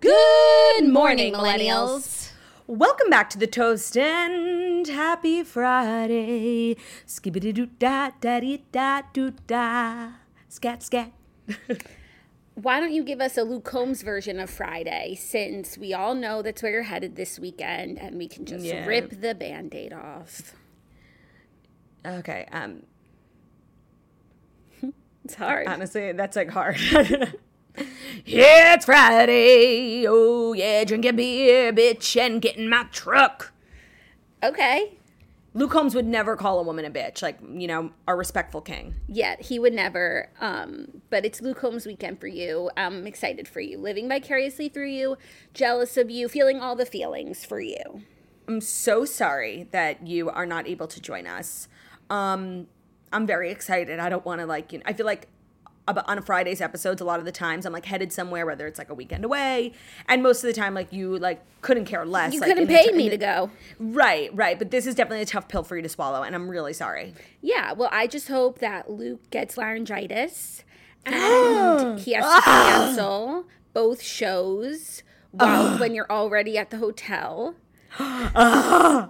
Good morning, millennials. Welcome back to the Toast and Happy Friday. Skibbity doo da da dee da doo da. Scat scat. Why don't you give us a Luke Combs version of Friday since we all know that's where you're headed this weekend and we can just Yeah. rip the band aid off? Okay, um, It's hard. honestly, that's like hard. yeah, it's Friday. Oh, yeah, drinking beer, bitch, and getting my truck. Okay. Luke Combs would never call a woman a bitch, like, you know, a respectful king. Yeah, he would never. Um, but it's Luke Combs weekend for you. I'm excited for you, living vicariously through you, jealous of you, feeling all the feelings for you. I'm so sorry that you are not able to join us. Um, I'm very excited. I don't want to like, you know, I feel like ab- on Friday's episodes, a lot of the times I'm like headed somewhere, whether it's like a weekend away, and most of the time, like you like couldn't care less. You like, couldn't in the pay me in to go. Right, right. But this is definitely a tough pill for you to swallow, and I'm really sorry. Yeah, well, I just hope that Luke gets laryngitis and he has to cancel both shows while, when you're already at the hotel. Uh,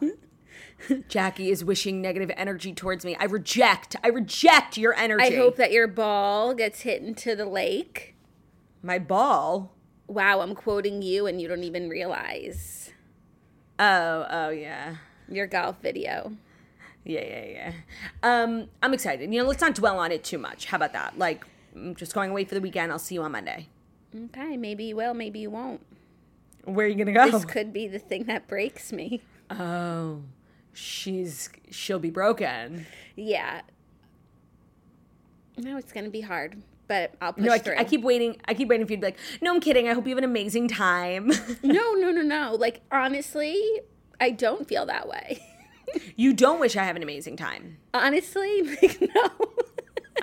Jackie is wishing negative energy towards me. I reject. I reject your energy. I hope that your ball gets hit into the lake. my ball. Wow, I'm quoting you and you don't even realize Oh, oh yeah. your golf video. Yeah, yeah, yeah. Um, I'm excited. You know, let's not dwell on it too much. How about that? Like, I'm just going away for the weekend. I'll see you on Monday. Okay, maybe you will, maybe you won't. Where are you gonna go? This could be the thing that breaks me. oh, she's she'll be broken. Yeah. No, it's gonna be hard, but I'll push No, I, through. I keep waiting. I keep waiting for you to be like, no, I'm kidding. I hope you have an amazing time. No, no, no, no. Like honestly, I don't feel that way. you don't wish I have an amazing time. honestly, like no.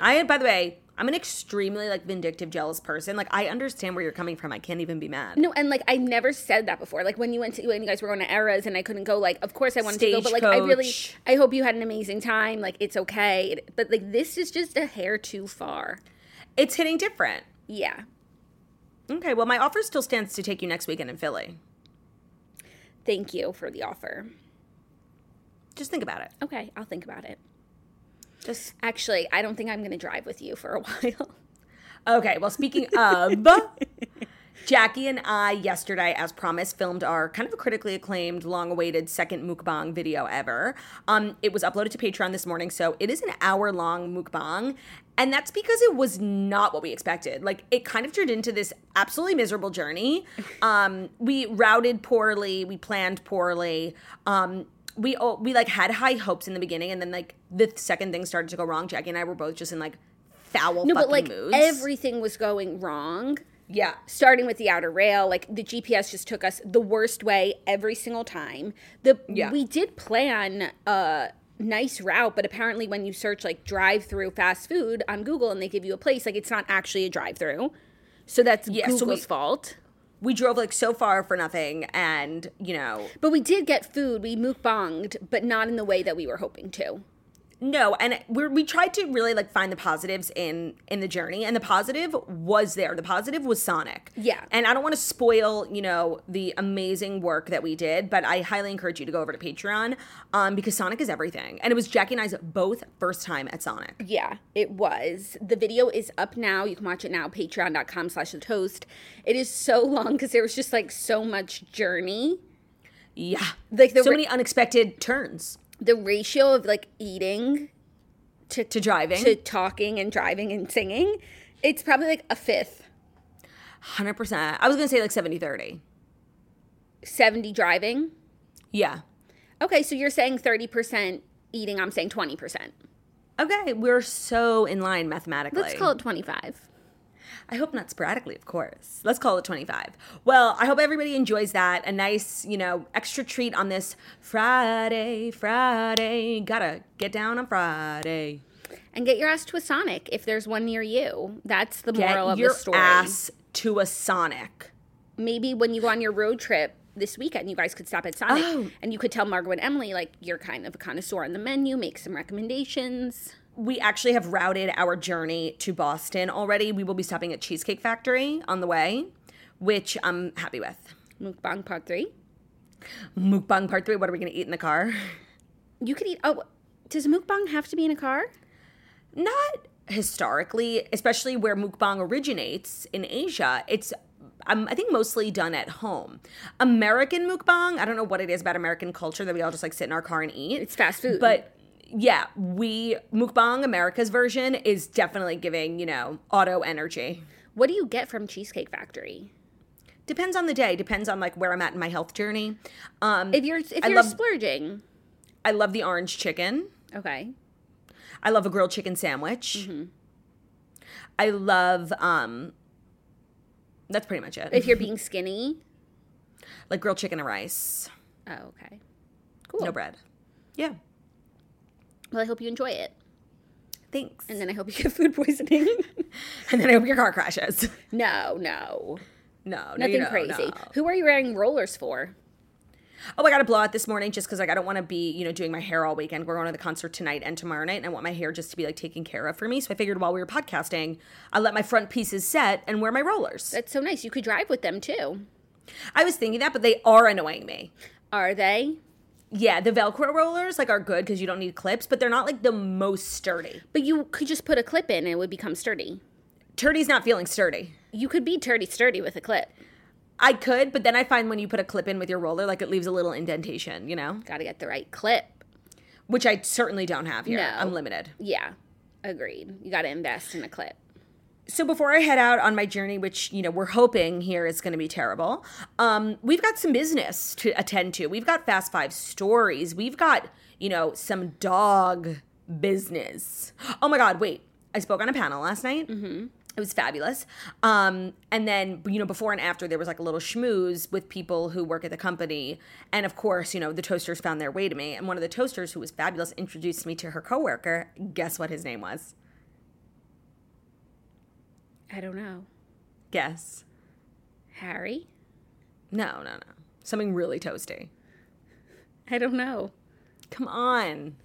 I, by the way, I'm an extremely like vindictive, jealous person. Like, I understand where you're coming from. I can't even be mad. no, and like I never said that before. Like when you went to when you guys were going to eras and I couldn't go. Like of course I wanted to go, but like I really, I hope you had an amazing time. Like it's okay, but like this is just a hair too far. It's hitting different. Yeah. Okay, well, my offer still stands to take you next weekend in Philly. Thank you for the offer. Just think about it. Okay, I'll think about it. Just Actually, I don't think I'm going to drive with you for a while. Okay, well, speaking of, Jackie and I, yesterday, as promised, filmed our kind of a critically acclaimed, long awaited second mukbang video ever. Um, it was uploaded to Patreon this morning, so it is an hour long mukbang. And that's because it was not what we expected. Like, it kind of turned into this absolutely miserable journey. Um, we routed poorly, we planned poorly. Um, we all, we like had high hopes in the beginning, and then like the second thing started to go wrong. Jackie and I were both just in like foul No, fucking but like moods. everything was going wrong. Yeah. starting with the outer rail like the gps just took us the worst way every single time the Yeah. we did plan a nice route but apparently when you search like drive through fast food on google and they give you a place like it's not actually a drive through so that's Yeah, google's so we- fault We drove like so far for nothing, and you know, but we did get food. We mukbanged but not in the way that we were hoping to No, and we we tried to really like find the positives in in the journey, and the positive was there. The positive was Sonic. Yeah. and I don't want to spoil, you know, the amazing work that we did, but I highly encourage you to go over to Patreon, um, because Sonic is everything, and it was Jackie and I's both first time at Sonic. Yeah, it was. The video is up now. You can watch it now, patreon.com slash the toast. It is so long because there was just like so much journey. Yeah, Like so ra- many unexpected turns The ratio of like eating to, to driving. to talking and driving and singing, it's probably like a fifth. Hundred percent. I was gonna say like 70-30. 70 driving. Yeah. Okay, so you're saying 30% eating, I'm saying 20%. Okay, we're so in line mathematically. Let's call it 25. I hope not sporadically, of course. Let's call it 25. Well, I hope everybody enjoys that. A nice, you know, extra treat on this Friday, Friday. Gotta get down on Friday. And get your ass to a Sonic if there's one near you. That's the Get moral of your the story. Get your ass to a Sonic. maybe when you go on your road trip this weekend, you guys could stop at Sonic Oh. and you could tell Margot and Emily, like, you're kind of a connoisseur on the menu, make some recommendations. We actually have routed our journey to Boston already. We will be stopping at Cheesecake Factory on the way, which I'm happy with. Mukbang part three. Mukbang part three. What are we gonna eat in the car? You could eat. Oh, does mukbang have to be in a car? not historically, especially where mukbang originates in Asia. It's um, I think mostly done at home. American mukbang, I don't know what it is about American culture that we all just like sit in our car and eat. It's fast food. But yeah, we mukbang America's version is definitely giving, you know, auto energy. What do you get from Cheesecake Factory? Depends on the day, depends on like where I'm at in my health journey. Um If you're if I you're love- splurging, I love the orange chicken. okay. I love a grilled chicken sandwich. I love um that's pretty much it. If you're being skinny, like grilled chicken and rice. oh, okay. Cool. No bread. Yeah. Well, I hope you enjoy it, Thanks. and then I hope you get food poisoning. And then I hope your car crashes. no, no, No, no, nothing crazy. no. Who are you wearing rollers for? Oh, I got a blowout this morning just because like I don't want to be, you know, doing my hair all weekend. We're going to the concert tonight and tomorrow night, and I want my hair just to be like taken care of for me. So I figured while we were podcasting, I let my front pieces set and wear my rollers. That's so nice. You could drive with them too. I was thinking that, but they are annoying me. Are they? Yeah, the Velcro rollers like are good because you don't need clips, but they're not like the most sturdy. But you could just put a clip in and it would become sturdy. Turdy's not feeling sturdy. You could be turdy sturdy with a clip. I could, but then I find when you put a clip in with your roller, like it leaves a little indentation, you know, Got to get the right clip. which I certainly don't have here. No. I'm limited. Yeah, agreed. You got to invest in a clip. So before I head out on my journey, which you know we're hoping here is going to be terrible, um, we've got some business to attend to. We've got fast five stories. We've got you know some dog business. Oh my God! Wait, I spoke on a panel last night. Mm-hmm. It was fabulous. Um, and then you know before and after there was like a little schmooze with people who work at the company, and of course you know the toasters found their way to me. And one of the toasters who was fabulous introduced me to her coworker. Guess what his name was? I don't know. Guess. Harry? No, no, no. Something really toasty. I don't know. Come on.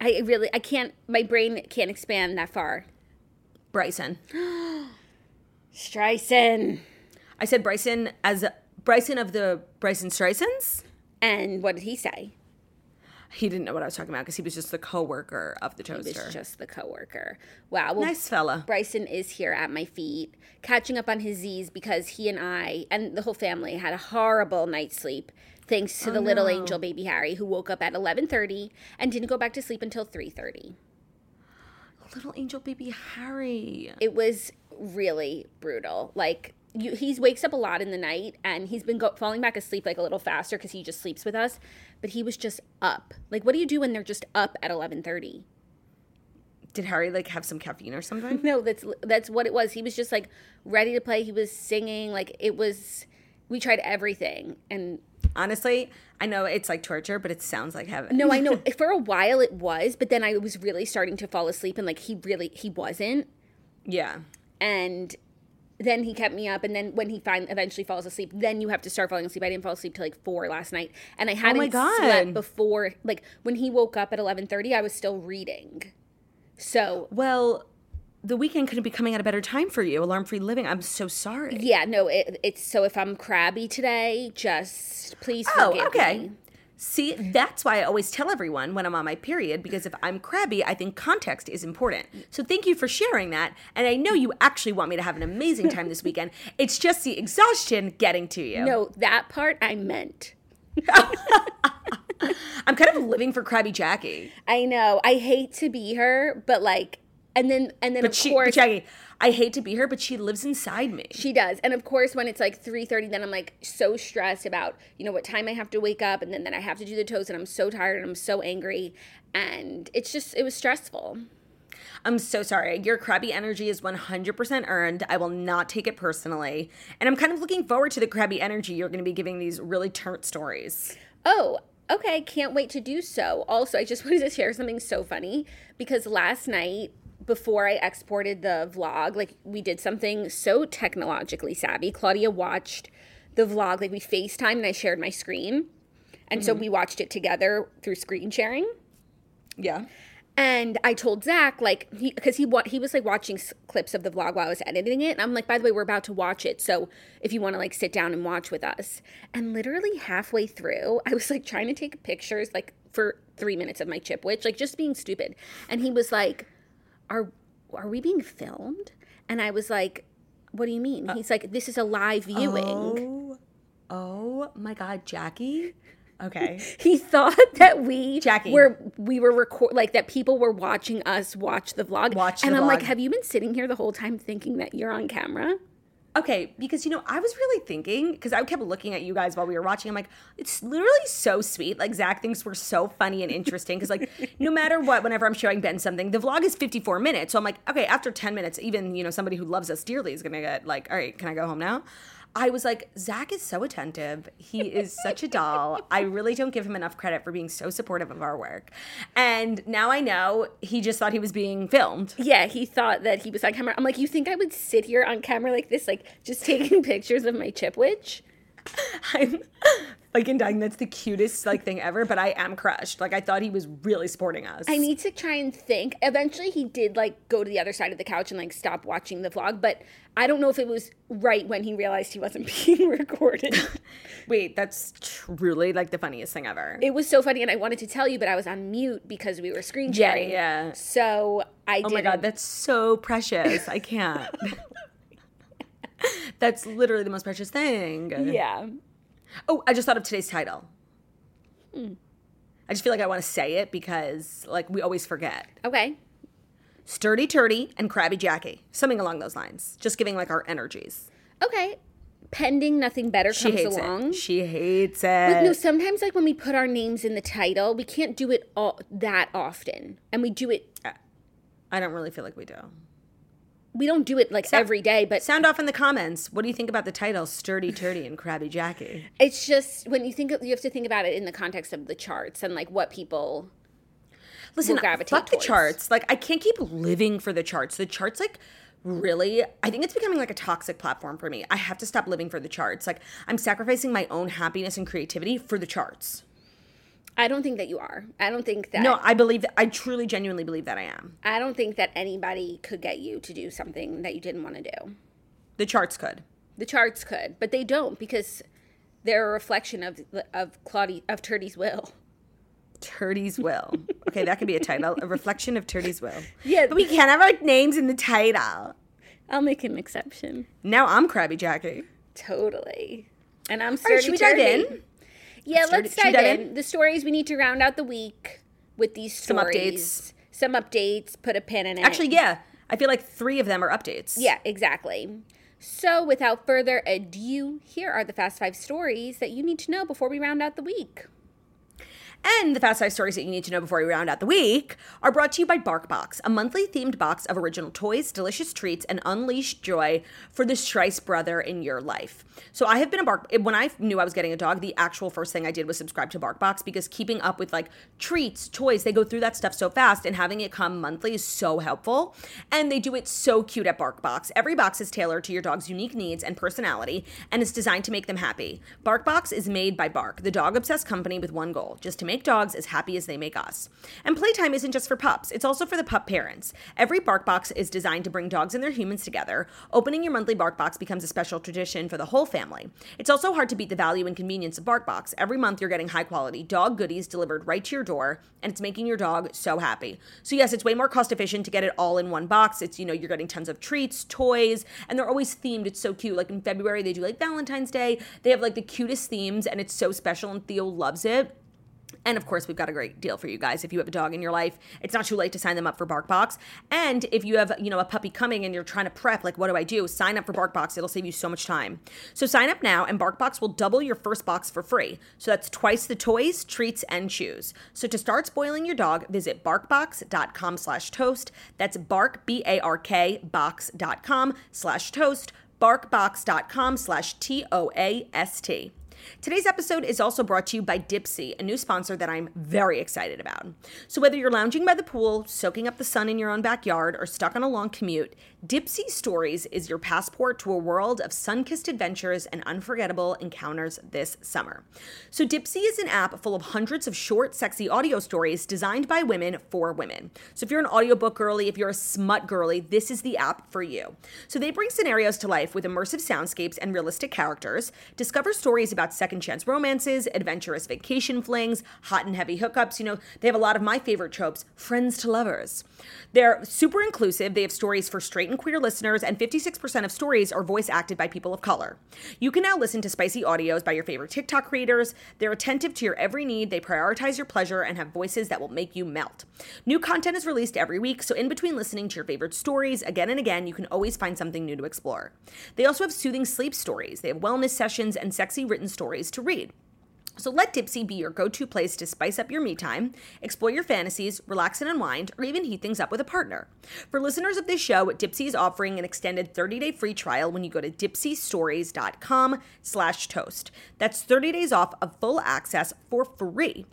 I really, I can't, my brain can't expand that far. Bryson. Streisand. I said Bryson as Bryson of the Bryson Streisand's. And what did he say? He didn't know what I was talking about because he was just the coworker of the toaster. He was just the coworker. Wow. Well, nice fella. Bryson is here at my feet, catching up on his Z's because he and I and the whole family had a horrible night's sleep thanks to oh, the little angel baby Harry who woke up at 11:30 and didn't go back to sleep until 3:30. Little angel baby Harry. It was really brutal. Like you, he wakes up a lot in the night and he's been go- falling back asleep like a little faster because he just sleeps with us. But he was just up. Like, what do you do when they're just up at eleven thirty? Did Harry like have some caffeine or something? No, that's that's what it was. He was just like ready to play. He was singing. Like it was. We tried everything, and Honestly, I know it's like torture, but it sounds like heaven. no, I know for a while it was, but then I was really starting to fall asleep, and like he really he wasn't, yeah. and then he kept me up, and then when he finally eventually falls asleep, then you have to start falling asleep. I didn't fall asleep till like four last night, and I oh hadn't God. slept before. Like when he woke up at eleven thirty, I was still reading. So Well, the weekend couldn't be coming at a better time for you. Alarm free living. I'm so sorry. yeah, no, it, it's so if I'm crabby today, just please Oh, okay. me. See, that's why I always tell everyone when I'm on my period because if I'm crabby, I think context is important. So thank you for sharing that. And I know you actually want me to have an amazing time this weekend. It's just the exhaustion getting to you. No, that part I meant. I'm kind of living for crabby Jackie. I know. I hate to be her, but like, and then and then But of she, course Jackie, I hate to be her, but she lives inside me. She does. And of course when it's like 3:30 then I'm like so stressed about, you know, what time I have to wake up and then then I have to do the toast and I'm so tired and I'm so angry and it's just it was stressful. I'm so sorry. Your crabby energy is 100% earned. I will not take it personally. And I'm kind of looking forward to the crabby energy you're going to be giving these really turnt stories. Oh, okay, can't wait to do so. Also, I just wanted to share something so funny because last night before I exported the vlog, like we did something so technologically savvy. Claudia watched the vlog, like we FaceTime and I shared my screen. And so mm-hmm. we watched it together through screen sharing. Yeah. And I told Zach, like, because he, wa- he was like watching s- clips of the vlog while I was editing it. And I'm like, by the way, we're about to watch it. So if you want to like sit down and watch with us. And literally halfway through, I was like trying to take pictures like for three minutes of my Chipwich, like just being stupid. And he was like, are, are we being filmed? And I was like, what do you mean? Uh, He's like, this is a live viewing. Oh, oh my God, Jackie. Okay. He thought that we Jackie. were we were record like that people were watching us watch the vlog. Watch and the I'm like, have you been sitting here the whole time thinking that you're on camera? Okay, because you know, I was really thinking because I kept looking at you guys while we were watching. I'm like, it's literally so sweet. Like Zach thinks we're so funny and interesting because, like, no matter what, whenever I'm showing Ben something, the vlog is 54 minutes. So I'm like, okay, after 10 minutes, even you know somebody who loves us dearly is gonna get like, all right, can I go home now? I was like, Zach is so attentive. He is such a doll. I really don't give him enough credit for being so supportive of our work. And now I know he just thought he was being filmed. Yeah, he thought that he was on camera. I'm like, you think I would sit here on camera like this, like just taking pictures of my chip witch? I'm fucking dying. That's the cutest like thing ever. But I am crushed. Like I thought he was really sporting us. I need to try and think. Eventually, he did like go to the other side of the couch and like stop watching the vlog, but I don't know if it was right when he realized he wasn't being recorded. Wait, that's truly like the funniest thing ever. it was so funny, and I wanted to tell you, but I was on mute because we were screen sharing. yeah. So I Oh did. my god, that's so precious. I can't. that's literally the most precious thing. yeah. Oh, I just thought of today's title. Hmm. I just feel like I want to say it because like we always forget. Okay. Sturdy Turdy and Crabby Jackie. Something along those lines. Just giving like our energies. Okay. Pending nothing better She comes hates along. it. She hates But it. no, sometimes like when we put our names in the title, we can't do it all that often, and we do it. I don't really feel like we do. We don't do it like every day, but Sound off in the comments. What do you think about the title Sturdy Turdy and Crabby Jackie? it's just when you think of, you have to think about it in the context of the charts and like what people. Listen, will gravitate fuck the charts. Like I can't keep living for the charts. The charts like really I think it's becoming like a toxic platform for me. I have to stop living for the charts. Like I'm sacrificing my own happiness and creativity for the charts. I don't think that you are. I don't think that. No, I believe that I truly genuinely believe that I am. I don't think that anybody could get you to do something that you didn't want to do. The charts could. The charts could, but they don't because they're a reflection of of Claudia of Turdy's will. Turdy's will. Okay, that could be a title. A reflection of Turdy's will. Yeah. But we can't have our names in the title. I'll make an exception. Now I'm Crabby Jackie. Totally. And I'm All right, should we dive in? Yeah, Let's let's, dive in. in? The stories we need to round out the week with these stories. Some updates. Some updates. Put a pin in it. Actually, yeah. I feel like three of them are updates. Yeah, exactly. So, without further ado, here are the fast five stories that you need to know before we round out the week. And the fast five stories that you need to know before we round out the week are brought to you by BarkBox, a monthly themed box of original toys, delicious treats, and unleashed joy for the Strice brother in your life. So I have been a Bark. When I knew I was getting a dog, the actual first thing I did was subscribe to BarkBox because keeping up with like treats, toys, they go through that stuff so fast, and having it come monthly is so helpful. And they do it so cute at BarkBox. Every box is tailored to your dog's unique needs and personality, and it's designed to make them happy. BarkBox is made by Bark, the dog obsessed company with one goal just to make dogs as happy as they make us. And playtime isn't just for pups, it's also for the pup parents. Every BarkBox is designed to bring dogs and their humans together. Opening your monthly BarkBox becomes a special tradition for the whole family. It's also hard to beat the value and convenience of BarkBox. Every month you're getting high quality dog goodies delivered right to your door, and it's making your dog so happy. So yes, it's way more cost efficient to get it all in one box. It's, you know, you're getting tons of treats, toys, and they're always themed. It's so cute. Like in February, they do like Valentine's Day. They have like the cutest themes, and it's so special, and Theo loves it. And of course, we've got a great deal for you guys. If you have a dog in your life, it's not too late to sign them up for BarkBox. And if you have, you know, a puppy coming and you're trying to prep, like, what do I do? Sign up for BarkBox. It'll save you so much time. So sign up now, and BarkBox will double your first box for free. So that's twice the toys, treats, and chews. So to start spoiling your dog, visit barkbox.com slash toast. That's bark, B-A-R-K, box.com slash toast, barkbox.com slash T-O-A-S-T. Today's episode is also brought to you by Dipsea, a new sponsor that I'm very excited about. So, whether you're lounging by the pool, soaking up the sun in your own backyard, or stuck on a long commute, Dipsea Stories is your passport to a world of sun kissed adventures and unforgettable encounters this summer. So, Dipsea is an app full of hundreds of short, sexy audio stories designed by women for women. So, if you're an audiobook girly, if you're a smut girly, this is the app for you. So, they bring scenarios to life with immersive soundscapes and realistic characters, discover stories about second chance romances, adventurous vacation flings, hot and heavy hookups. You know, they have a lot of my favorite tropes friends to lovers. They're super inclusive. They have stories for straight and queer listeners, and 56% of stories are voice acted by people of color. You can now listen to spicy audios by your favorite TikTok creators. They're attentive to your every need, they prioritize your pleasure, and have voices that will make you melt. New content is released every week, so in between listening to your favorite stories again and again, you can always find something new to explore. They also have soothing sleep stories, they have wellness sessions, and sexy written stories to read. So let Dipsea be your go to place to spice up your me time, explore your fantasies, relax and unwind, or even heat things up with a partner. For listeners of this show, Dipsea is offering an extended 30-day free trial when you go to dipseastories.com slash toast. That's 30 days off of full access for free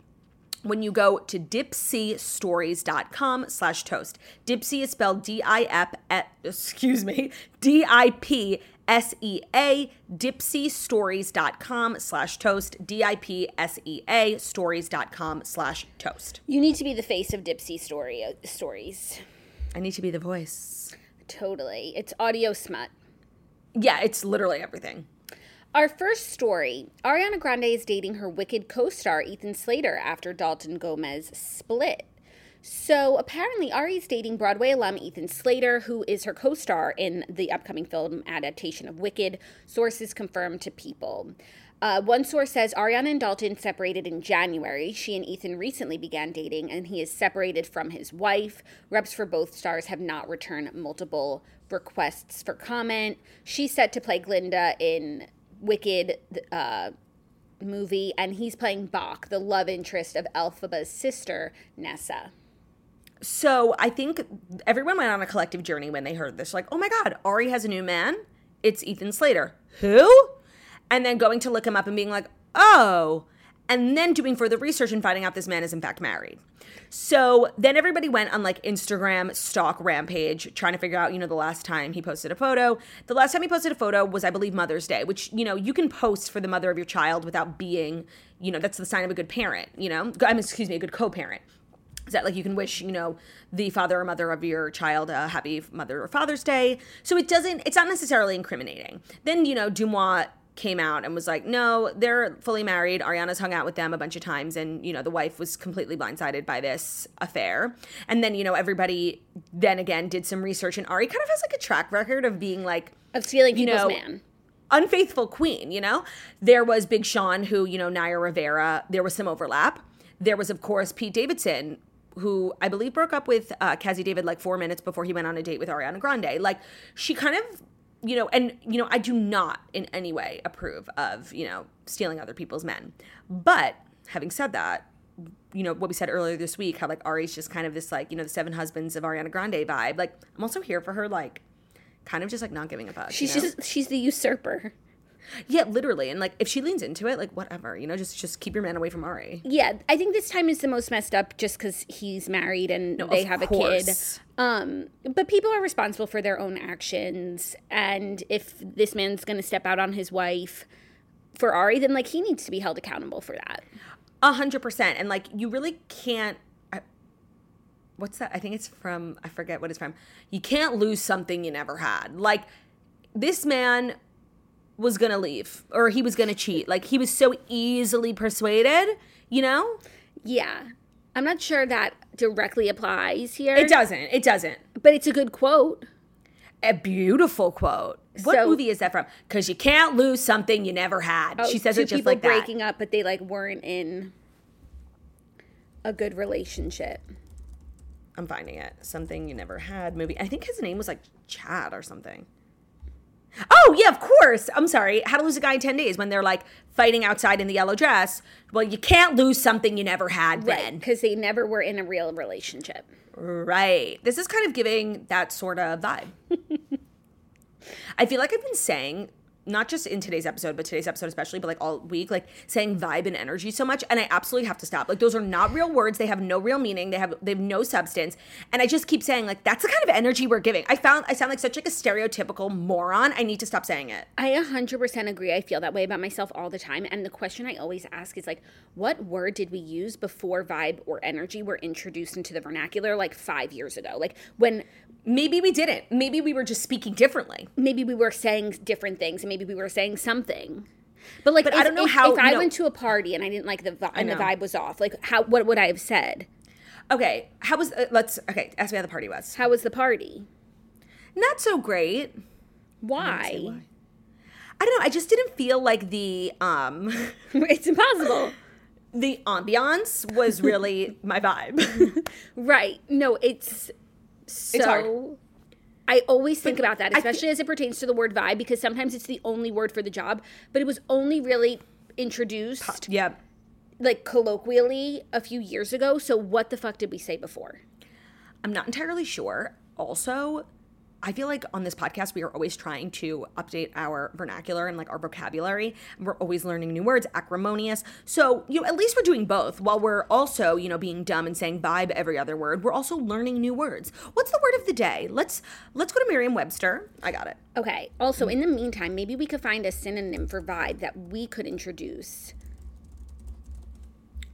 when you go to dipseastories.com slash toast. Dipsea is spelled D-I-F, excuse me, D-I-P S-E-A, dipseastories.com slash toast, D-I-P-S-E-A, stories.com slash toast. You need to be the face of Dipsea story uh, stories. I need to be the voice. Totally. It's audio smut. Yeah, it's literally everything. Our first story Ariana Grande is dating her Wicked co star Ethan Slater after Dalton Gomez split. So apparently, Ari's dating Broadway alum Ethan Slater, who is her co star in the upcoming film adaptation of Wicked, sources confirmed to People. Uh, one source says Ariana and Dalton separated in January. She and Ethan recently began dating, and he is separated from his wife. Reps for both stars have not returned multiple requests for comment. She's set to play Glinda in Wicked uh, movie, and he's playing Boq, the love interest of Elphaba's sister, Nessa. So I think everyone went on a collective journey when they heard this. Like, oh my God, Ari has a new man. It's Ethan Slater. Who? And then going to look him up and being like, oh. And then doing further research and finding out this man is in fact married. So then everybody went on like Instagram stalk rampage trying to figure out, you know, the last time he posted a photo. The last time he posted a photo was, I believe, Mother's Day, which, you know, you can post for the mother of your child without being, you know, that's the sign of a good parent, you know, I mean, excuse me, a good co parent that like you can wish you know the father or mother of your child a happy mother or father's day. So it doesn't it's not necessarily incriminating. Then you know DeuxMoi came out and was like no they're fully married. Ariana's hung out with them a bunch of times and you know the wife was completely blindsided by this affair. And then you know everybody then again did some research and ari kind of has like a track record of being like of stealing people's you know, man. unfaithful queen you know? There was big sean who you know naya rivera there was some overlap. There was of course pete davidson who I believe broke up with uh, Cazzie David like four minutes before he went on a date with Ariana Grande. Like she kind of, you know, and you know, I do not in any way approve of you know stealing other people's men. But having said that, you know what we said earlier this week, how like Ari's just kind of this like you know the Seven Husbands of Ariana Grande vibe. Like I'm also here for her like kind of just like not giving a fuck. She's you know? just she's the usurper. Yeah, literally, and like if she leans into it, like whatever, you know, just just keep your man away from Ari. Yeah, I think this time is the most messed up just because he's married and they of have a kid. Um, but people are responsible for their own actions, and if this man's going to step out on his wife for Ari, then like he needs to be held accountable for that. A hundred percent, and like you really can't. I, what's that? I think it's from. I forget what it's from. You can't lose something you never had. Like this man was gonna leave, or he was gonna cheat. Like he was so easily persuaded. You know, Yeah, I'm not sure that directly applies here. it doesn't. It doesn't. but it's a good quote. A beautiful quote. What So- movie is that from? Because you can't lose something you never had. Oh, she says Oh, it just like that. breaking up, but they like weren't in a good relationship. I'm finding it. Something you never had movie. I think his name was like Chad or something. Oh yeah, of course. I'm sorry. How to lose a guy in ten days when they're like fighting outside in the yellow dress. Well, you can't lose something you never had then. because they never were in a real relationship. Right. This is kind of giving that sort of vibe. I feel like I've been saying, not just in today's episode, but today's episode especially, but like all week, like saying vibe and energy so much, and I absolutely have to stop. Like those are not real words. They have no real meaning. They have they have no substance. And I just keep saying like that's the kind of energy we're giving. I found I sound like such like a stereotypical moron. I need to stop saying it. I 100% agree. I feel that way about myself all the time. And the question I always ask is like, what word did we use before vibe or energy were introduced into the vernacular like five years ago? Like when Maybe we didn't. Maybe we were just speaking differently. maybe we were saying different things and maybe we were saying something. But like, But if, I don't know if- how, If I went to a party and I didn't like the vibe, and the vibe was off, like, how what would I have said? Okay, how was uh, let's okay, ask me how the party was. How was the party? Not so great. Why? I don't know. I just didn't feel like the um it's impossible. the ambiance was really my vibe. Right. No, it's so. I always think about that, especially as it pertains to the word vibe, because sometimes it's the only word for the job, but it was only really introduced yeah. like colloquially a few years ago. So what the fuck did we say before? I'm not entirely sure. Also, I feel like on this podcast we are always trying to update our vernacular and like our vocabulary. We're always learning new words, acrimonious. So, you know, at least we're doing both while we're also, you know, being dumb and saying vibe every other word. We're also learning new words. What's the word of the day? Let's let's go to Merriam-Webster. I got it. Okay. Also, in the meantime, maybe we could find a synonym for vibe that we could introduce.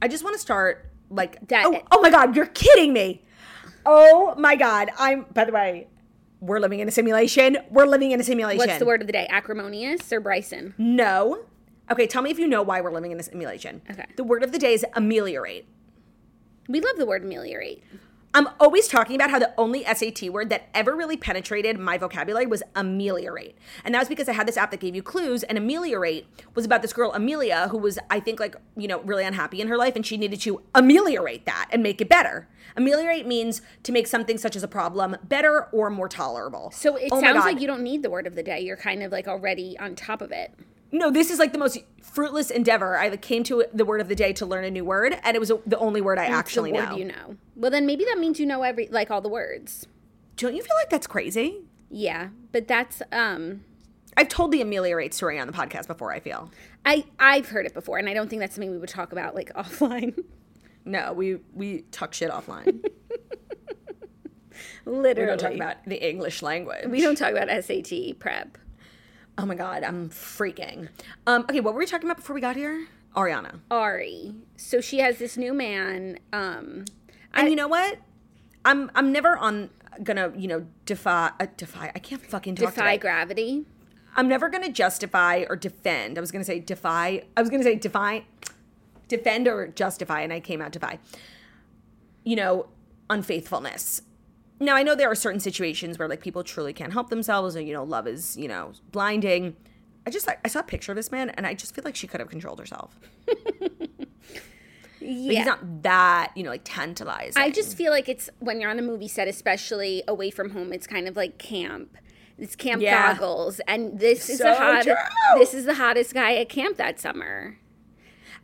I just want to start like That- Oh, oh my god, you're kidding me. Oh my god. I'm by the way, we're living in a simulation. We're living in a simulation. What's the word of the day? Acrimonious or Bryson? No. Okay, tell me if you know why we're living in a simulation. Okay. The word of the day is ameliorate. We love the word ameliorate. I'm always talking about how the only SAT word that ever really penetrated my vocabulary was ameliorate. And that was because I had this app that gave you clues, and ameliorate was about this girl, Amelia, who was, I think, like, you know, really unhappy in her life, and she needed to ameliorate that and make it better. Ameliorate means to make something such as a problem better or more tolerable. So it Oh sounds like you don't need the word of the day. You're kind of like already on top of it. No, this is like the most fruitless endeavor. I came to the word of the day to learn a new word, and it was the only word I It's actually word know. you know. Well, then maybe that means you know every like all the words. Don't you feel like that's crazy? Yeah, but that's um I've told the ameliorate story on the podcast before, I feel. I I've heard it before and I don't think that's something we would talk about like offline. No, we we talk shit offline. Literally. we don't talk about the English language. we don't talk about SAT prep. Oh my god, I'm freaking. Um, okay, what were we talking about before we got here? Ariana. Ari. So she has this new man um And you know what? I'm I'm never on gonna you know defy uh, defy. I can't fucking talk defy today. gravity. I'm never gonna justify or defend. I was gonna say defy. I was gonna say defy, defend or justify, and I came out defy. You know, unfaithfulness. Now I know there are certain situations where like people truly can't help themselves, and you know, love is you know blinding. I just I saw a picture of this man, and I just feel like she could have controlled herself. Like, Yeah. He's not that you know like tantalizing. I just feel like it's when you're on a movie set, especially away from home, it's kind of like camp. It's camp Yeah. goggles, and this is So the hot. true. This is the hottest guy at camp that summer.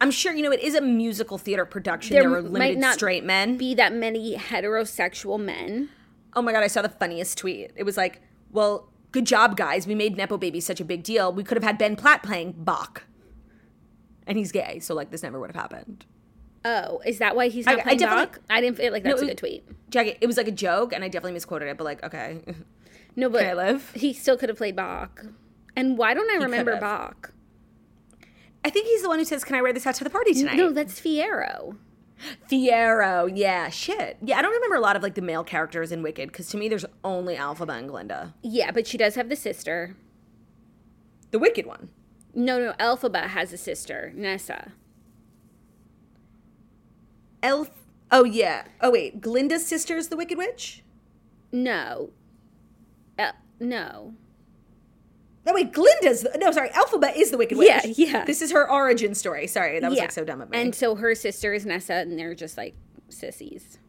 I'm sure you know it is a musical theater production. There, were limited straight men. Be that many heterosexual men. Oh my god, I saw the funniest tweet. It was like, "Well, good job, guys. We made Nepo Baby such a big deal. We could have had Ben Platt playing Boq, and he's gay, so like this never would have happened." Oh, is that why he's not I, playing I Boq? I didn't feel like that's no, a good tweet. Jackie, it was like a joke, and I definitely misquoted it, but like, okay. No, but live? he still could have played Boq. And why don't I he remember Boq? I think he's the one who says, "Can I wear this out to the party tonight?" No, that's Fiyero. Fiyero, yeah, shit, yeah. I don't remember a lot of like the male characters in Wicked because to me, there's only Elphaba and Glinda. Yeah, but she does have the sister. The Wicked one. No, no, Elphaba has a sister, Nessa. Elf. Oh yeah. Oh wait, Glinda's sister is the Wicked Witch. No. El- no. No, wait, Glinda's the, no, sorry, Elphaba is the Wicked Witch. Yeah, yeah. This is her origin story. Sorry, that was yeah. like so dumb of me. And so her sister is Nessa, and they're just like sissies.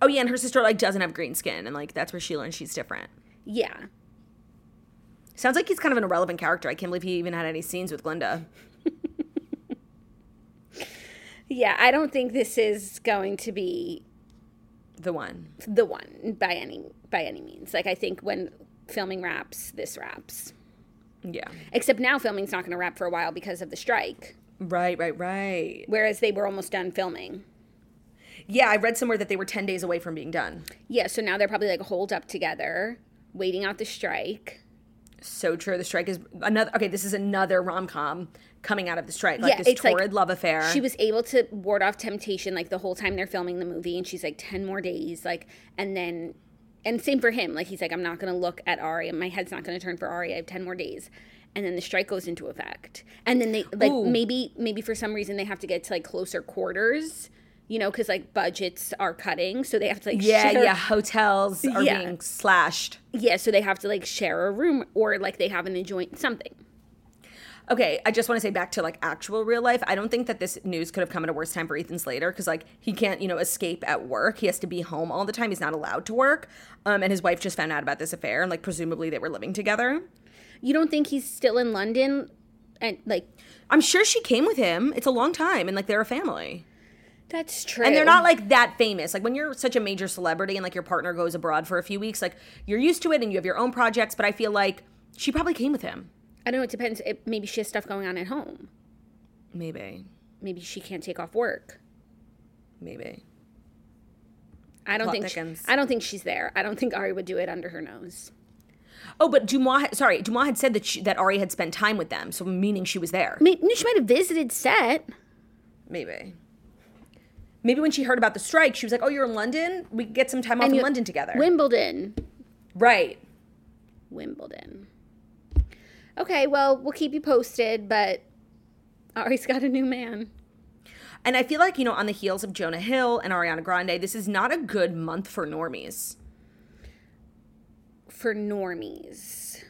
Oh yeah, and her sister like doesn't have green skin, and like that's where she learns she's different. Yeah. Sounds like he's kind of an irrelevant character. I can't believe he even had any scenes with Glinda. yeah, I don't think this is going to be the one. The one by any by any means. Like I think when filming wraps, this wraps. Yeah. Except now filming's not going to wrap for a while because of the strike. Right, right, right. Whereas they were almost done filming. Yeah, I read somewhere that they were 10 days away from being done. Yeah, so now they're probably like holed up together, waiting out the strike. So true. The strike is another. Okay, this is another rom com coming out of the strike. Like yeah, this torrid like, love affair. She was able to ward off temptation like the whole time they're filming the movie, and she's like ten more days, like, and then and same for him. Like he's like, I'm not going to look at Ari. My head's not going to turn for Ari. I have ten more days, and then the strike goes into effect. And then they like Ooh. maybe maybe for some reason they have to get to like closer quarters. You know, because like budgets are cutting, so they have to like yeah share. yeah hotels are yeah. being slashed. Yeah, so they have to like share a room or like they have an adjoint something okay, I just want to say back to like actual real life. I don't think that this news could have come at a worse time for Ethan Slater because like he can't, you know, escape at work. He has to be home all the time. He's not allowed to work. Um, and his wife just found out about this affair and like presumably they were living together. You don't think he's still in London? And like, I'm sure she came with him. It's a long time and like they're a family. That's true. And they're not like that famous. Like when you're such a major celebrity and like your partner goes abroad for a few weeks, like you're used to it and you have your own projects. But I feel like she probably came with him. I don't know. It depends. It, maybe she has stuff going on at home. Maybe. Maybe she can't take off work. Maybe. I don't Plot think. She, I don't think she's there. I don't think Ari would do it under her nose. Oh, but DeuxMoi, sorry, DeuxMoi had said that she, that Ari had spent time with them, so meaning she was there. Maybe, she might have visited set. Maybe. Maybe when she heard about the strike, she was like, "Oh, you're in London. We get some time off in London together." Wimbledon. Right. Wimbledon okay, well, we'll keep you posted, but Ari's got a new man. And I feel like, you know, on the heels of Jonah Hill and Ariana Grande, this is not a good month for normies. For normies.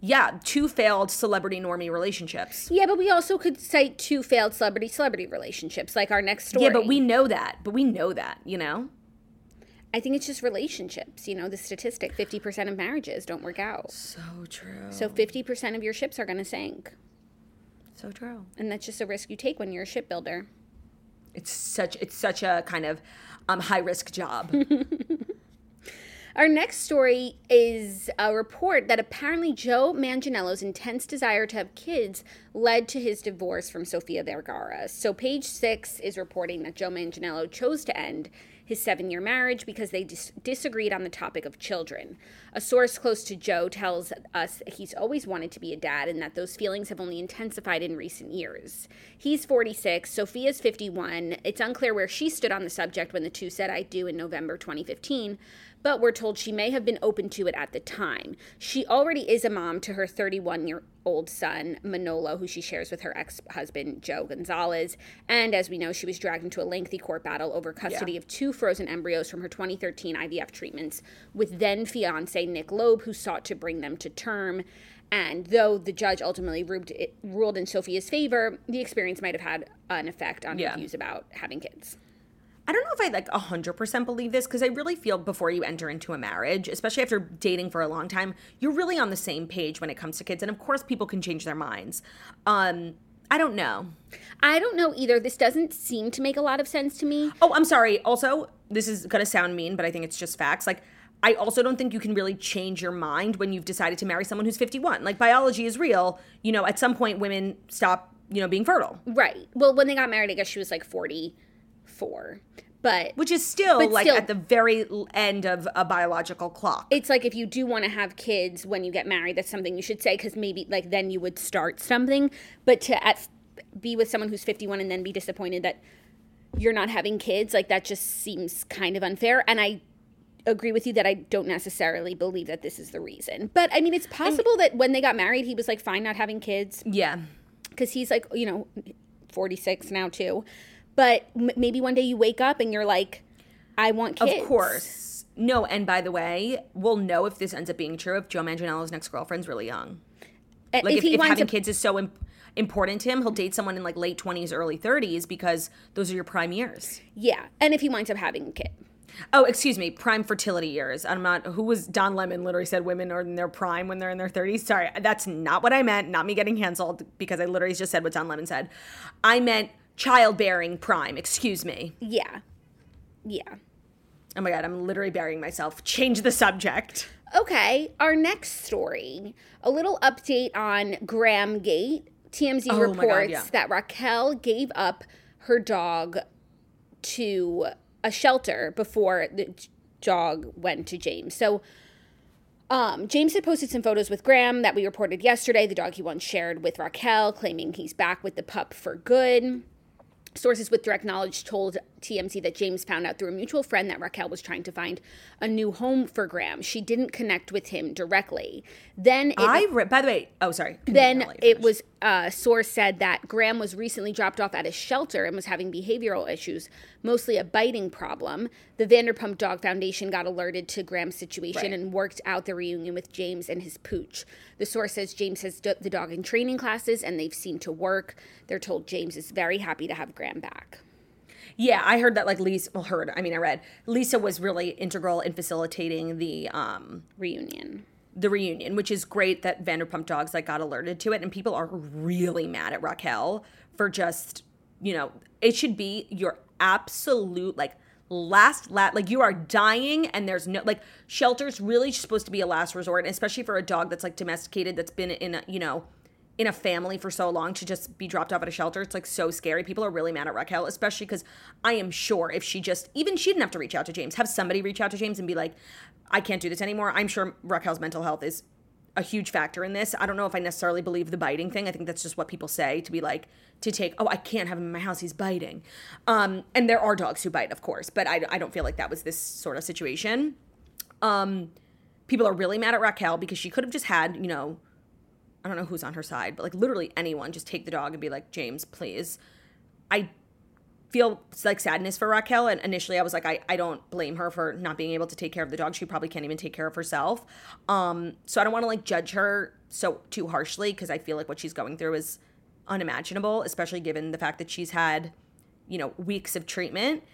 Yeah, two failed celebrity normie relationships. Yeah, but we also could cite two failed celebrity celebrity relationships, like our next story. Yeah, but we know that. But we know that, you know? I think it's just relationships. You know, the statistic 50% of marriages don't work out. So true. So 50% of your ships are going to sink. So true. And that's just a risk you take when you're a shipbuilder. It's such it's such a kind of um, high risk job. Our next story is a report that apparently Joe Manganiello's intense desire to have kids led to his divorce from Sofia Vergara. So, page six is reporting that Joe Manganiello chose to end his seven year marriage because they dis- disagreed on the topic of children. A source close to Joe tells us he's always wanted to be a dad and that those feelings have only intensified in recent years. He's 46, Sofia's 51. It's unclear where she stood on the subject when the two said I do in November 2015, but we're told she may have been open to it at the time. She already is a mom to her 31 year old son, Manolo, who she shares with her ex husband, Joe Gonzalez. And as we know, she was dragged into a lengthy court battle over custody yeah. of two frozen embryos from her 2013 IVF treatments with then fiance Nick Loeb, who sought to bring them to term. And though the judge ultimately ruled, ruled in Sofia's favor, the experience might have had an effect on yeah. her views about having kids. I don't know if I like 100% believe this because I really feel before you enter into a marriage, especially after dating for a long time, you're really on the same page when it comes to kids. And of course, people can change their minds. Um, I don't know. I don't know either. This doesn't seem to make a lot of sense to me. Oh, I'm sorry. Also, this is going to sound mean, but I think it's just facts. Like, I also don't think you can really change your mind when you've decided to marry someone who's 51. Like, biology is real. You know, at some point, women stop, you know, being fertile, Right. Well, when they got married, I guess she was like 44. But which is still But like still- at the very end of a biological clock. it's like if you do want to have kids when you get married, that's something you should say because maybe like then you would start something. But to at, be with someone who's 51 and then be disappointed that you're not having kids, like that just seems kind of unfair. And I agree with you that I don't necessarily believe that this is the reason. But I mean, it's possible that when they got married, he was like fine not having kids yeah. because he's like you know 46 now too. But m- maybe one day you wake up and you're like, I want kids. Of course. No, and by the way, we'll know if this ends up being true if Joe Manganiello's next girlfriend's really young. Like if, he if having up- kids is so imp- important to him, he'll date someone in like late 20s, early 30s because those are your prime years. yeah, and if he winds up having a kid. Oh, excuse me, prime fertility years. I'm not who was Don Lemon literally said women are in their prime when they're in their 30s. Sorry, that's not what I meant. Not me getting canceled because I literally just said what Don Lemon said. I meant childbearing prime. Excuse me. Yeah. Yeah. Oh my god, I'm literally burying myself. Change the subject. Okay, our next story. A little update on Graham Gate. TMZ Oh my God, reports yeah. that Raquel gave up her dog to a shelter before the dog went to James. So um, James had posted some photos with Graham that we reported yesterday, the dog he once shared with Raquel, claiming he's back with the pup for good. Sources with direct knowledge told TMZ that James found out through a mutual friend that Raquel was trying to find a new home for Graham. She didn't connect with him directly. Then it, I re- by the way, oh sorry. then Continue, I'll let you it was a source said that Graham was recently dropped off at a shelter and was having behavioral issues, mostly a biting problem. The Vanderpump Dog Foundation got alerted to Graham's situation Right. and worked out the reunion with James and his pooch. The source says James has d- the dog in training classes and they've seemed to work. They're told James is very happy to have Graham back. Yeah, I heard that like Lisa well heard, I mean I read. Lisa was really integral in facilitating the um Reunion. The reunion, which is great that Vanderpump Dogs like got alerted to it, and people are really mad at Raquel for just, you know, it should be your absolute like last lat like you are dying and there's no like shelters really supposed to be a last resort especially for a dog that's like domesticated that's been in a you know in a family for so long to just be dropped off at a shelter it's like so scary people are really mad at raquel especially because i am sure if she just even she didn't have to reach out to james have somebody reach out to james and be like i can't do this anymore i'm sure raquel's mental health is a huge factor in this. I don't know if I necessarily believe the biting thing. I think that's just what people say to be like to take. Oh, I can't have him in my house. He's biting. Um, and there are dogs who bite, of course, but I, I don't feel like that was this sort of situation. Um, people are really mad at Raquel because she could have just had, you know, I don't know who's on her side, but like literally anyone just take the dog and be like, James, please. I feel like sadness for Raquel. And initially I was like, I, I don't blame her for not being able to take care of the dog. She probably can't even take care of herself. Um, so I don't want to like judge her so too harshly because I feel like what she's going through is unimaginable, especially given the fact that she's had, you know, weeks of treatment.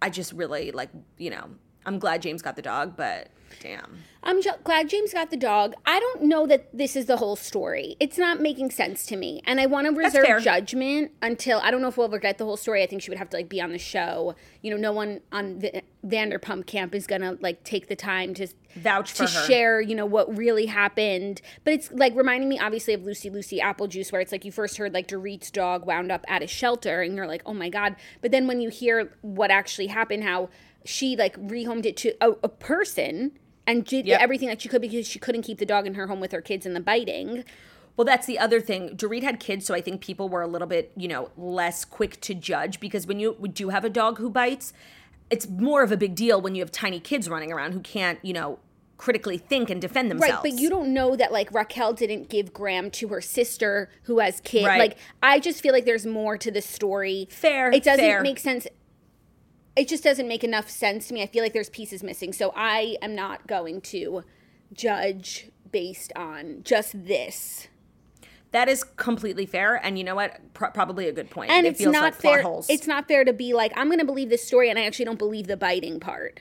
I just really like, you know, I'm glad James got the dog, but damn. I'm ju- glad James got the dog. I don't know that this is the whole story. It's not making sense to me, and I want to reserve judgment until I don't know if we'll ever get the whole story. I think she would have to like be on the show. You know, no one on the Vanderpump camp is gonna like take the time to Vouch to her. share. You know what really happened, but it's like reminding me obviously of Lucy Lucy Apple Juice, where it's like you first heard like Dorit's dog wound up at a shelter, and you're like, oh my god. But then when you hear what actually happened, how she like rehomed it to a, a person and did Yep. everything that she could because she couldn't keep the dog in her home with her kids and the biting. Well, that's the other thing. Dorit had kids, so I think people were a little bit, you know, less quick to judge because when you do have a dog who bites, it's more of a big deal when you have tiny kids running around who can't, you know, critically think and defend themselves. Right, but you don't know that like Raquel didn't give Graham to her sister who has kids. Right. Like I just feel like there's more to the story. Fair, It doesn't fair. make sense. It just doesn't make enough sense to me. I feel like there's pieces missing. So I am not going to judge based on just this. That is completely fair, and you know what? Pro- probably a good point. And it it's feels not like plot fair. holes. It's not fair to be like I'm going to believe this story and I actually don't believe the biting part.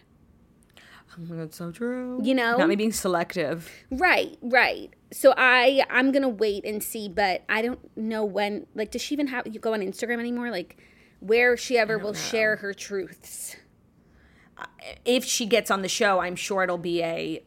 Oh, That's so true. You know? not me being selective. Right, right. So I I'm gonna wait and see, but I don't know when. Like, does she even have you go on Instagram anymore? Like, where she ever will share her truths? Uh, if she gets on the show, I'm sure it'll be a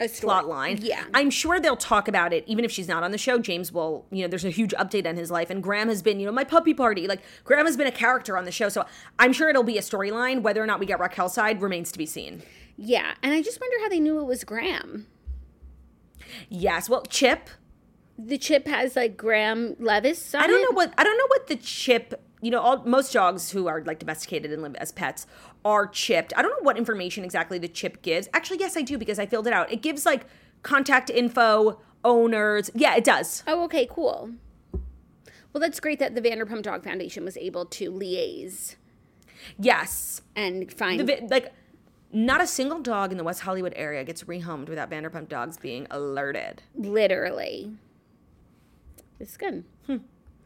A plot line. Yeah. I'm sure they'll talk about it, even if she's not on the show. James will, you know, there's a huge update on his life, and Graham has been, you know, my puppy party. Like Graham has been a character on the show, so I'm sure it'll be a storyline. Whether or not we get Raquel's side remains to be seen. yeah, and I just wonder how they knew it was Graham. Yes, well, Chip. The chip has like Graham Leviss. I don't it. know what I don't know what the chip. You know, all most dogs who are like domesticated and live as pets are chipped. I don't know what information exactly the chip gives. Actually, yes, I do because I filled it out. It gives like contact info, owners. Yeah, it does. Oh, okay, cool. Well, that's great that the Vanderpump Dog Foundation was able to liaise Yes. and find. The, like, not a single dog in the West Hollywood area gets rehomed without Vanderpump Dogs being alerted. literally. It's good. Hmm.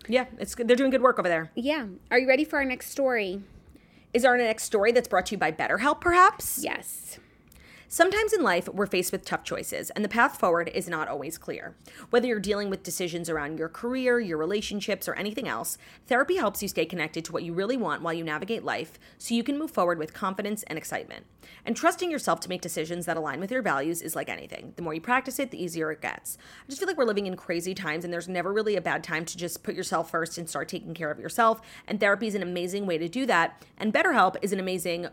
Yeah, it's good. They're doing good work over there. Yeah. Are you ready for our next story? Is our next story that's brought to you by BetterHelp, perhaps? Yes. Sometimes in life, we're faced with tough choices, and the path forward is not always clear. Whether you're dealing with decisions around your career, your relationships, or anything else, therapy helps you stay connected to what you really want while you navigate life so you can move forward with confidence and excitement. And trusting yourself to make decisions that align with your values is like anything. The more you practice it, the easier it gets. I just feel like we're living in crazy times, and there's never really a bad time to just put yourself first and start taking care of yourself. And therapy is an amazing way to do that. And BetterHelp is an amazing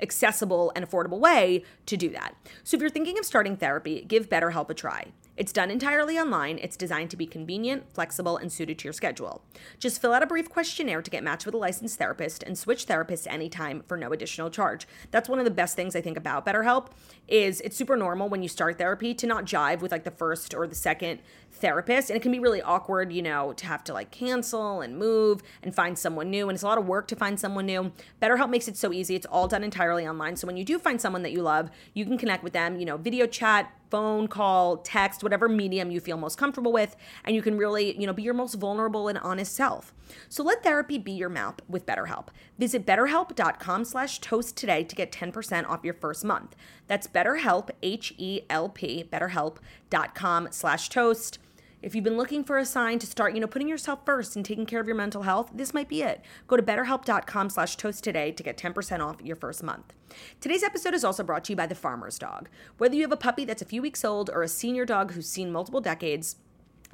accessible and affordable way to do that. So if you're thinking of starting therapy, give BetterHelp a try. It's done entirely online. It's designed to be convenient, flexible, and suited to your schedule. Just fill out a brief questionnaire to get matched with a licensed therapist and switch therapists anytime for no additional charge. That's one of the best things I think about BetterHelp is it's super normal when you start therapy to not jive with like the first or the second therapist and it can be really awkward, you know, to have to like cancel and move and find someone new and it's a lot of work to find someone new. BetterHelp makes it so easy. It's all done entirely online. So when you do find someone that you love, you can connect with them, you know, video chat, phone call, text, whatever medium you feel most comfortable with, and you can really, you know, be your most vulnerable and honest self. So let therapy be your map with BetterHelp. Visit betterhelp.com slash toast today to get 10% off your first month. That's betterhelp, H-E-L-P, betterhelp.com slash toast. If you've been looking for a sign to start, you know, putting yourself first and taking care of your mental health, this might be it. Go to betterhelp.com slash toast today to get 10% off your first month. Today's episode is also brought to you by the Farmer's Dog. Whether you have a puppy that's a few weeks old or a senior dog who's seen multiple decades,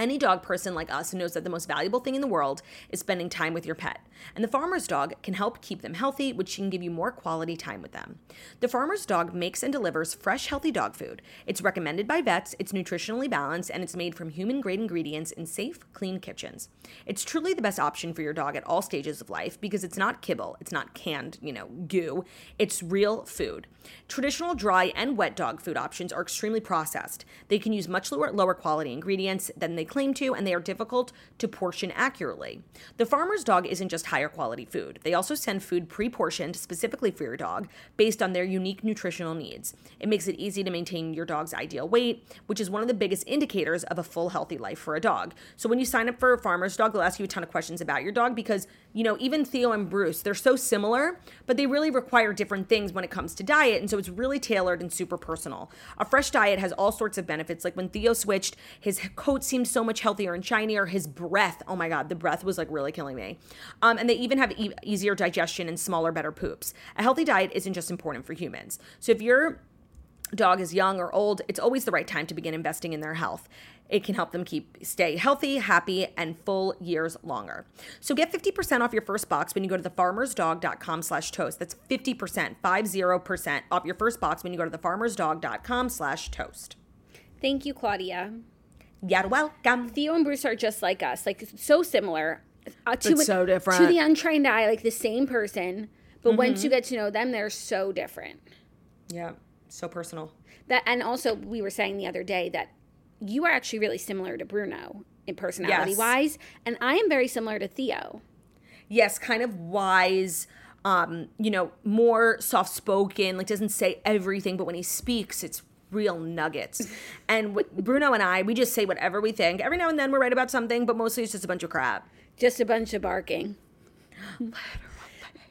any dog person like us knows that the most valuable thing in the world is spending time with your pet. And the farmer's dog can help keep them healthy, which can give you more quality time with them. The farmer's dog makes and delivers fresh, healthy dog food. It's recommended by vets, it's nutritionally balanced, and it's made from human grade ingredients in safe, clean kitchens. It's truly the best option for your dog at all stages of life because it's not kibble, it's not canned, you know, goo. It's real food. Traditional dry and wet dog food options are extremely processed. They can use much lower, lower quality ingredients than they claim to, and they are difficult to portion accurately. The farmer's dog isn't just higher quality food. They also send food pre-portioned specifically for your dog based on their unique nutritional needs. It makes it easy to maintain your dog's ideal weight, which is one of the biggest indicators of a full healthy life for a dog. So when you sign up for a farmer's dog, they'll ask you a ton of questions about your dog because, you know, even Theo and Bruce, they're so similar, but they really require different things when it comes to diet, and so it's really tailored and super personal. A fresh diet has all sorts of benefits. Like when Theo switched, his coat seemed so much healthier and shinier. His breath, oh my God, the breath was like really killing me. Um, and they even have e- easier digestion and smaller, better poops. A healthy diet isn't just important for humans. So if your dog is young or old, it's always the right time to begin investing in their health. It can help them keep stay healthy, happy, and full years longer. So get 50% off your first box when you go to thefarmersdog.com slash toast. That's 50%, 50% off your first box when you go to thefarmersdog.com slash toast. Thank you, Claudia. You're welcome. Theo and Bruce are just like us, like so similar. Uh, to, But so different. To the untrained eye, like the same person, but once Mm-hmm. you get to know them, they're so different. Yeah, so personal. That and also we were saying the other day that you are actually really similar to Bruno in personality Yes. wise, and I am very similar to Theo. yes, kind of wise, um, you know, more soft spoken, like doesn't say everything, but when he speaks, it's real nuggets. and with Bruno and I, we just say whatever we think. Every now and then we're right about something, but mostly it's just a bunch of crap. Just a bunch of barking.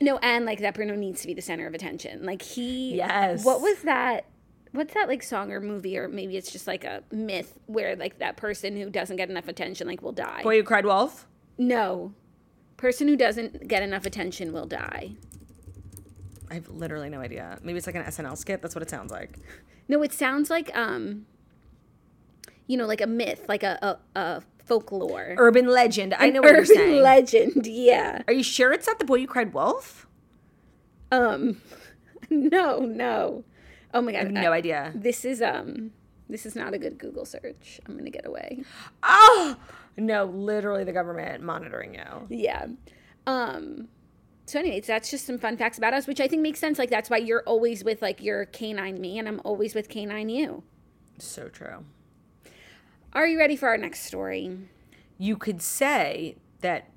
No, and like that Bruno needs to be the center of attention. Like he Yes. What was that? What's that like song or movie or maybe it's just like a myth where like that person who doesn't get enough attention like will die. Boy Who Cried Wolf. No. Person who doesn't get enough attention will die. I have literally no idea. Maybe it's like an SNL skit. That's what it sounds like. No, it sounds like um you know, like a myth, like a a, a folklore. Urban legend. I know what you're urban saying. legend, yeah. Are you sure it's not the boy who cried wolf? Um no, no. Oh my god. I have no idea. This is um this is not a good Google search. I'm gonna get away. Oh no, literally the government monitoring you. Yeah. Um so anyways, that's just some fun facts about us, which I think makes sense. Like that's why you're always with like your canine me and I'm always with canine you. So true. Are you ready for our next story? You could say that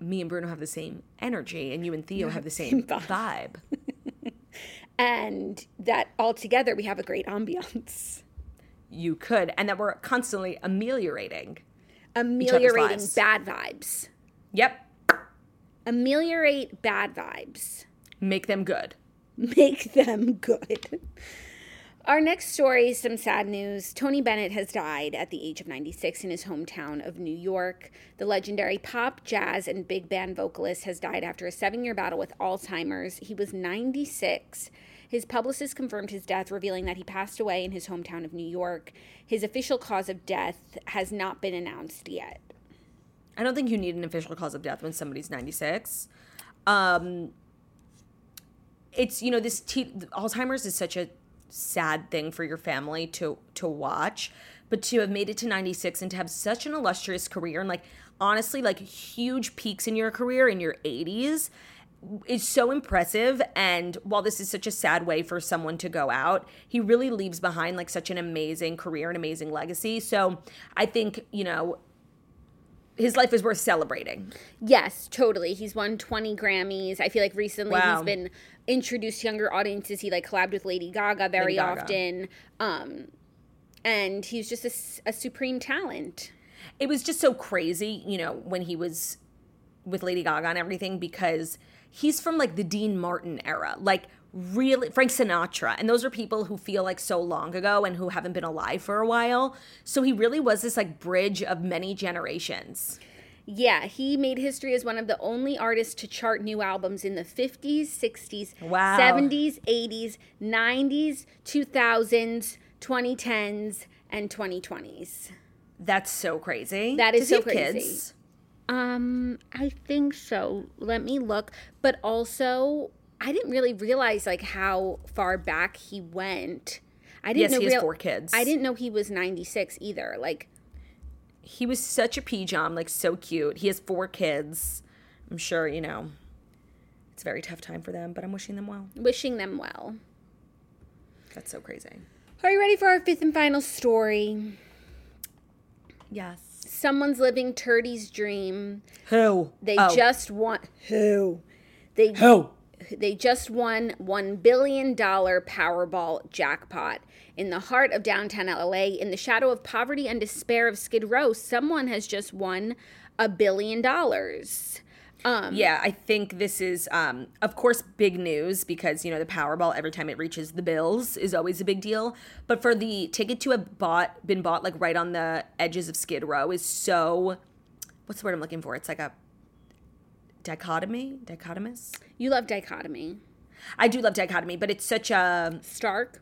me and Bruno have the same energy, and you and Theo have the same vibe. And that all together we have a great ambiance. You could, and that we're constantly ameliorating. Ameliorating bad vibes. Yep, Ameliorate bad vibes. make them good. Make them good. Our next story is some sad news. Tony Bennett has died at the age of 96 in his hometown of New York. The legendary pop, jazz, and big band vocalist has died after a seven year battle with Alzheimer's. He was 96. His publicist confirmed his death, revealing that he passed away in his hometown of New York. His official cause of death has not been announced yet. I don't think you need an official cause of death when somebody's 96. Um, it's you know this t- Alzheimer's is such a sad thing for your family to to watch, but to have made it to 96 and to have such an illustrious career and like honestly like huge peaks in your career in your 80s is so impressive and while this is such a sad way for someone to go out he really leaves behind like such an amazing career and amazing legacy so i think you know his life is worth celebrating. Yes, totally. He's won 20 Grammys. I feel like recently Wow. he's been introduced younger audiences. He like collabed with Lady Gaga very Lady Gaga. often. Um, and he's just a supreme talent. It was just so crazy, you know, when he was with Lady Gaga and everything because he's from like the Dean Martin era. Like really Frank Sinatra and those are people who feel like so long ago and who haven't been alive for a while. So he really was this like bridge of many generations. Yeah, he made history as one of the only artists to chart new albums in the 50s, 60s, Wow. 70s, 80s, 90s, 2000s, 2010s, and 2020s. That's so crazy. That is Does he so crazy. kids? Um, I think so. Let me look. But also, I didn't really realize like how far back he went. I didn't Yes, know he has real- four kids. I didn't know he was 96 either. Like He was such a pjom, like so cute. He has four kids. I'm sure, you know, it's a very tough time for them, but I'm wishing them well. wishing them well. That's so crazy. Are you ready for our fifth and final story? Yes. Someone's living Turdy's dream. Who? They Oh. just want who? They Who? they just won one billion dollar Powerball jackpot in the heart of downtown LA. In the shadow of poverty and despair of Skid Row, someone has just won a billion dollars. Um, Yeah, I think this is, um, of course, big news because you know the Powerball every time it reaches the bills is always a big deal. But for the ticket to have bought, been bought like right on the edges of Skid Row is so. What's the word I'm looking for? It's like a dichotomy, dichotomous. You love dichotomy. I do love dichotomy, but it's such a Stark.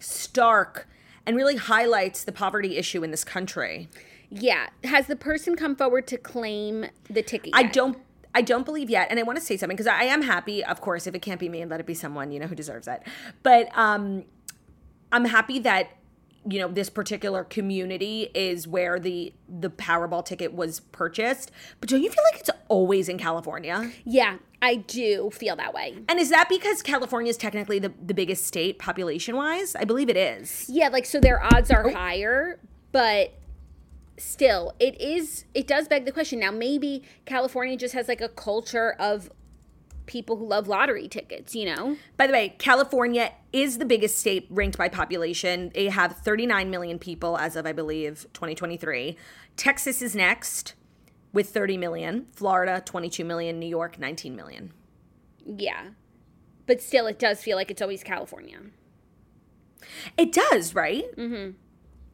Stark and really highlights the poverty issue in this country. Yeah. Has the person come forward to claim the ticket? I don't I don't believe yet, and I want to say something because I am happy, of course, if it can't be me, and let it be someone you know who deserves it. But um, I'm happy that you know this particular community is where the the Powerball ticket was purchased. But don't you feel like it's always in California? Yeah, I do feel that way. And is that because California is technically the, the biggest state population wise? I believe it is. Yeah, like so their odds Oh. are higher, but still, it is it does beg the question. Now maybe California just has like a culture of people who love lottery tickets, you know? By the way, California is the biggest state ranked by population. They have 39 million people as of, I believe, 2023. Texas is next with 30 million. Florida, 22 million. New York, 19 million. Yeah. But still, it does feel like it's always California. It does, right? Mm-hmm.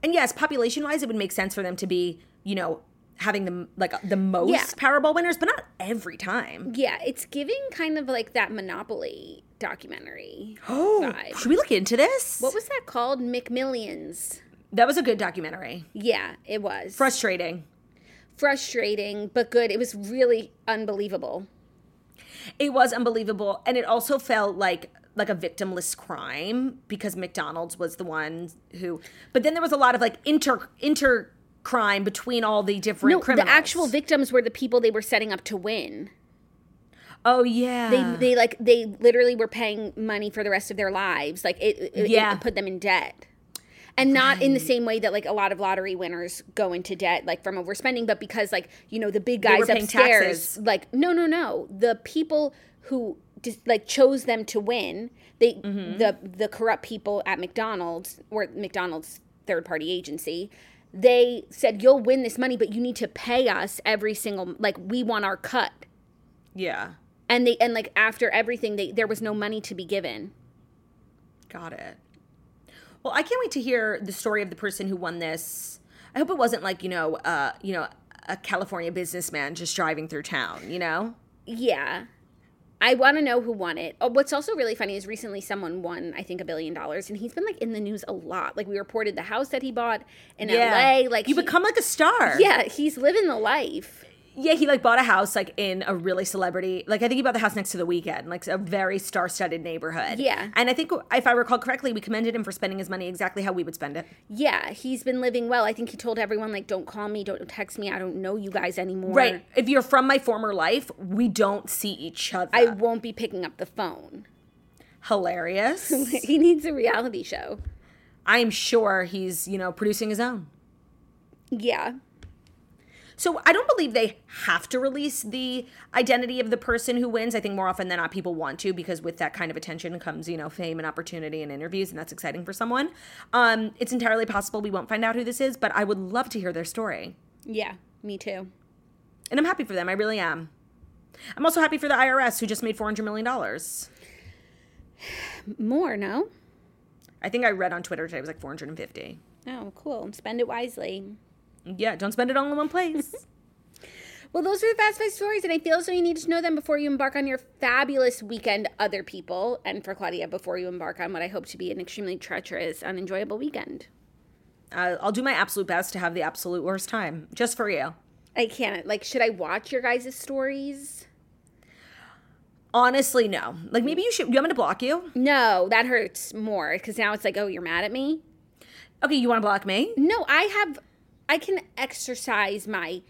And yes, population wise, it would make sense for them to be, you know, having the like uh, the most Yeah. Powerball winners, but not every time. Yeah, it's giving kind of like that Monopoly documentary Oh, vibe. should we look into this? What was that called? McMillions. that was a good documentary. Yeah, it was. Frustrating. Frustrating, but good. It was really unbelievable. It was unbelievable, and it also felt like like a victimless crime because McDonald's was the one who. But then there was a lot of like inter inter crime between all the different No, criminals. the actual victims were the people they were setting up to win. Oh yeah. They they like they literally were paying money for the rest of their lives. Like it, it, it Yeah. put them in debt. And not in the same way that like a lot of lottery winners go into debt like from overspending, but because like, you know, the big guys upstairs taxes. like no no no. The people who just like chose them to win, they Mm-hmm. the the corrupt people at McDonald's or McDonald's third party agency, they said you'll win this money, but you need to pay us every single like we want our cut yeah. and they and like after everything they there was no money to be given Got it. Well, I can't wait to hear the story of the person who won this. I hope it wasn't like you know, uh, you know, a California businessman just driving through town. You know. yeah i want to know who won it. Oh, what's also really funny is recently someone won i think a billion dollars and he's been like in the news a lot. Like we reported the house that he bought in la like you he- become like a star. yeah he's living the life Yeah, he like bought a house like in a really celebrity. Like I think he bought the house next to the Weeknd, like a very star-studded neighborhood. Yeah. And I think if I recall correctly, we commended him for spending his money exactly how we would spend it. yeah he's been living well i think he told everyone like don't call me don't text me i don't know you guys anymore Right. If you're from my former life, we don't see each other. i won't be picking up the phone Hilarious. he needs a reality show I am sure he's, you know, producing his own. yeah So I don't believe they have to release the identity of the person who wins. I think more often than not, people want to because with that kind of attention comes, you know, fame and opportunity and interviews, and that's exciting for someone. Um, it's entirely possible we won't find out who this is, but I would love to hear their story, yeah me too and I'm happy for them. I really am. I'm also happy for the IRS who just made 400 million dollars. more no I think I read on Twitter today it was like 450. oh cool spend it wisely Yeah, don't spend it all in one place. Well, those are the Fast Five stories, and I feel as though you need to know them before you embark on your fabulous weekend, other people, and for Claudia, before you embark on what I hope to be an extremely treacherous, unenjoyable weekend. uh, I'll do my absolute best to have the absolute worst time just for you. I can't. Like, should I watch your guys' stories? Honestly, no. Like maybe you should. You want me to block you? No, that hurts more because now it's like, oh, you're mad at me? Okay, you want to block me? No, I have, I can exercise my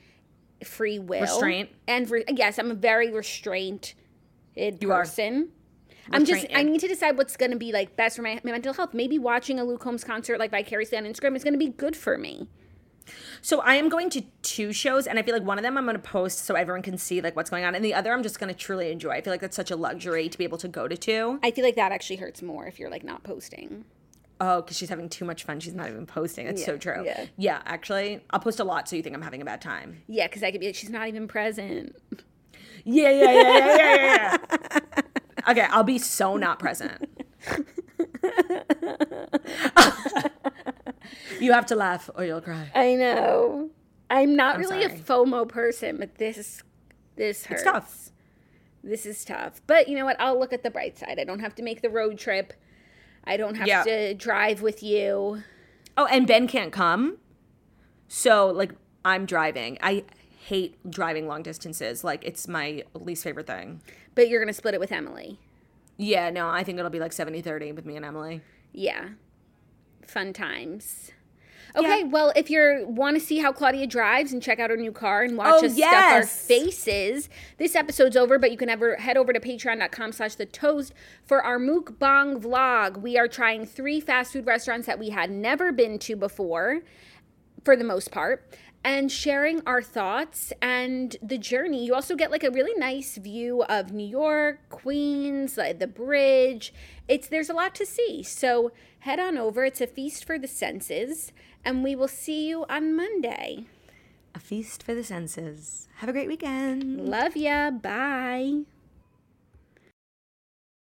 free will. Restraint. And re- yes, I'm a very restrained person. I'm just, I need to decide what's going to be like best for my, my mental health. Maybe watching a Luke Combs concert like vicariously on Instagram is going to be good for me. So I am going to two shows, and I feel like one of them I'm going to post so everyone can see like what's going on, and the other I'm just going to truly enjoy. I feel like that's such a luxury to be able to go to two. I feel like that actually hurts more if you're like not posting. Oh, because she's having too much fun. She's not even posting. That's so true. yeah. yeah. Actually, I'll post a lot so you think I'm having a bad time. Yeah, because I could be like, she's not even present. Yeah, yeah, yeah, yeah, yeah, yeah. yeah. okay, I'll be so not present. you have to laugh or you'll cry. I know. I'm not I'm really sorry. a FOMO person, but this this hurts. It's tough. This is tough. But you know what? I'll look at the bright side. I don't have to make the road trip. I don't have Yeah. to drive with you. Oh, and Ben can't come. So, like, I'm driving. I hate driving long distances. Like, it's my least favorite thing. But you're going to split it with Emily. Yeah, no, I think it'll be like 70 30 with me and Emily. Yeah. Fun times. Okay, well, if you want to see how Claudia drives and check out her new car and watch Oh, us stuff our faces, this episode's over, but you can ever head over to patreon.com slash the toast for our mukbang vlog. We are trying three fast food restaurants that we had never been to before, for the most part, and sharing our thoughts and the journey. You also get like a really nice view of New York, Queens, like the bridge. It's there's a lot to see. So head on over. It's a feast for the senses, and we will see you on Monday. A feast for the senses. Have a great weekend. Love ya. Bye.